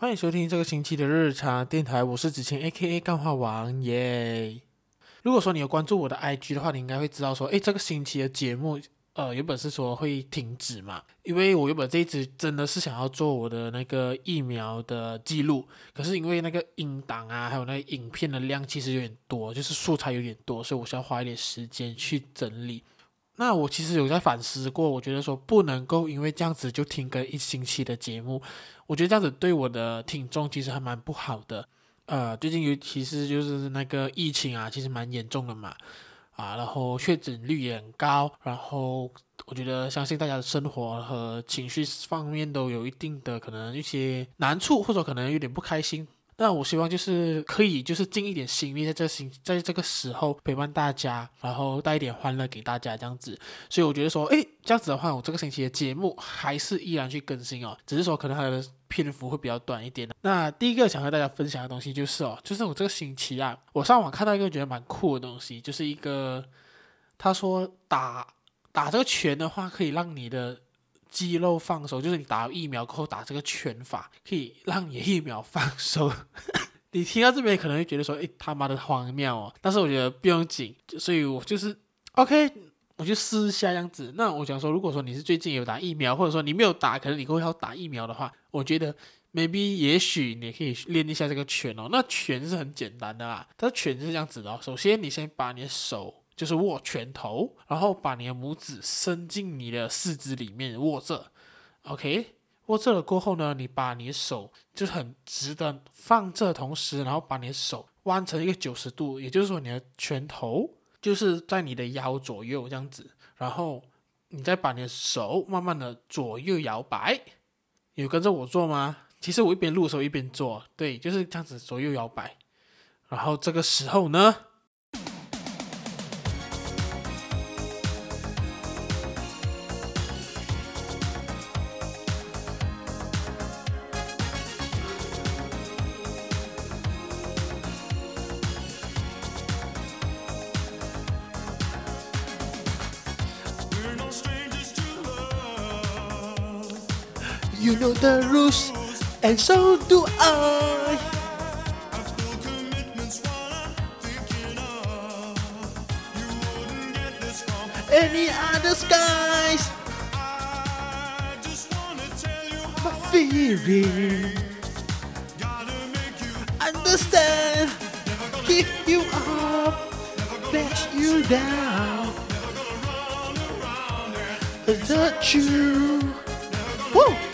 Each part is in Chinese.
欢迎收听这个星期的日常电台，我是子晴 A.K.A 干话王耶。如果说你有关注我的 I.G 的话，你应该会知道说，诶，这个星期的节目，呃，原本是说会停止嘛，因为我原本这一支真的是想要做我的那个疫苗的记录，可是因为那个音档啊，还有那个影片的量其实有点多，就是素材有点多，所以我需要花一点时间去整理。那我其实有在反思过，我觉得说不能够因为这样子就停更一星期的节目，我觉得这样子对我的听众其实还蛮不好的。呃，最近尤其是就是那个疫情啊，其实蛮严重的嘛，啊，然后确诊率也很高，然后我觉得相信大家的生活和情绪方面都有一定的可能一些难处，或者可能有点不开心。那我希望就是可以就是尽一点心力，在这心在这个时候陪伴大家，然后带一点欢乐给大家这样子。所以我觉得说，诶，这样子的话，我这个星期的节目还是依然去更新哦，只是说可能它的篇幅会比较短一点。那第一个想和大家分享的东西就是哦，就是我这个星期啊，我上网看到一个觉得蛮酷的东西，就是一个他说打打这个拳的话，可以让你的。肌肉放松，就是你打疫苗过后打这个拳法，可以让你疫苗放松。你听到这边可能会觉得说，诶，他妈的荒谬哦！但是我觉得不用紧，所以我就是 OK，我就试一下这样子。那我想说，如果说你是最近有打疫苗，或者说你没有打，可能你以后要打疫苗的话，我觉得 maybe 也许你可以练一下这个拳哦。那拳是很简单的啊，它拳是这样子的哦。首先，你先把你的手。就是握拳头，然后把你的拇指伸进你的四肢里面握着，OK，握着了过后呢，你把你的手就是很直的放这同时，然后把你的手弯成一个九十度，也就是说你的拳头就是在你的腰左右这样子，然后你再把你的手慢慢的左右摇摆，有跟着我做吗？其实我一边录的时候一边做，对，就是这样子左右摇摆，然后这个时候呢。You know the rules, and so do I. Any other skies? My feeling. Understand? Give you up, let you down. The truth. Woo!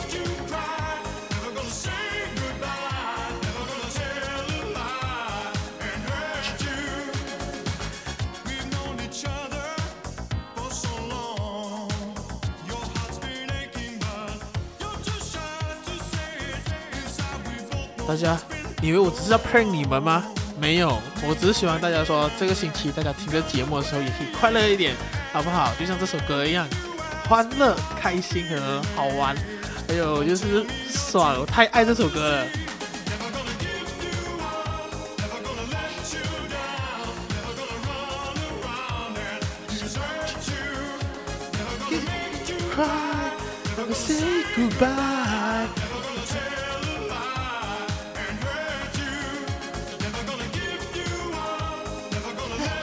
大家以为我只是要骗你们吗？没有，我只是希望大家说这个星期大家听这节目的时候也可以快乐一点，好不好？就像这首歌一样，欢乐、开心和好玩，还有就是爽，我太爱这首歌了。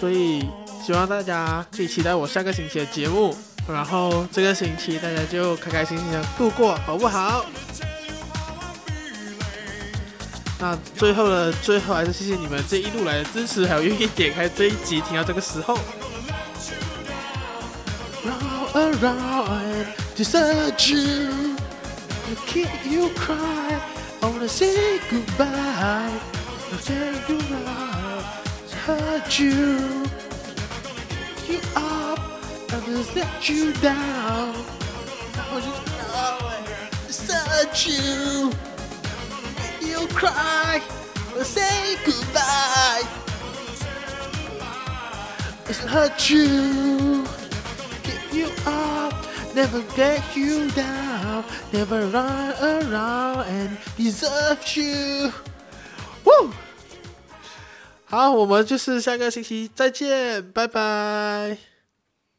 所以希望大家可以期待我下个星期的节目，然后这个星期大家就开开心心的度过，好不好？那最后的最后，还是谢谢你们这一路来的支持，还有愿意点开这一集听到这个时候。right to search you. Can't you cry? I wanna say goodbye. I say goodbye to hurt you. You up, I just let you down. I was just nowhere to search you. Make you cry, I say goodbye. It's hurt you you up, never get you down, never run around and deserve you. Woo! 好，我们就是下个星期再见，拜拜。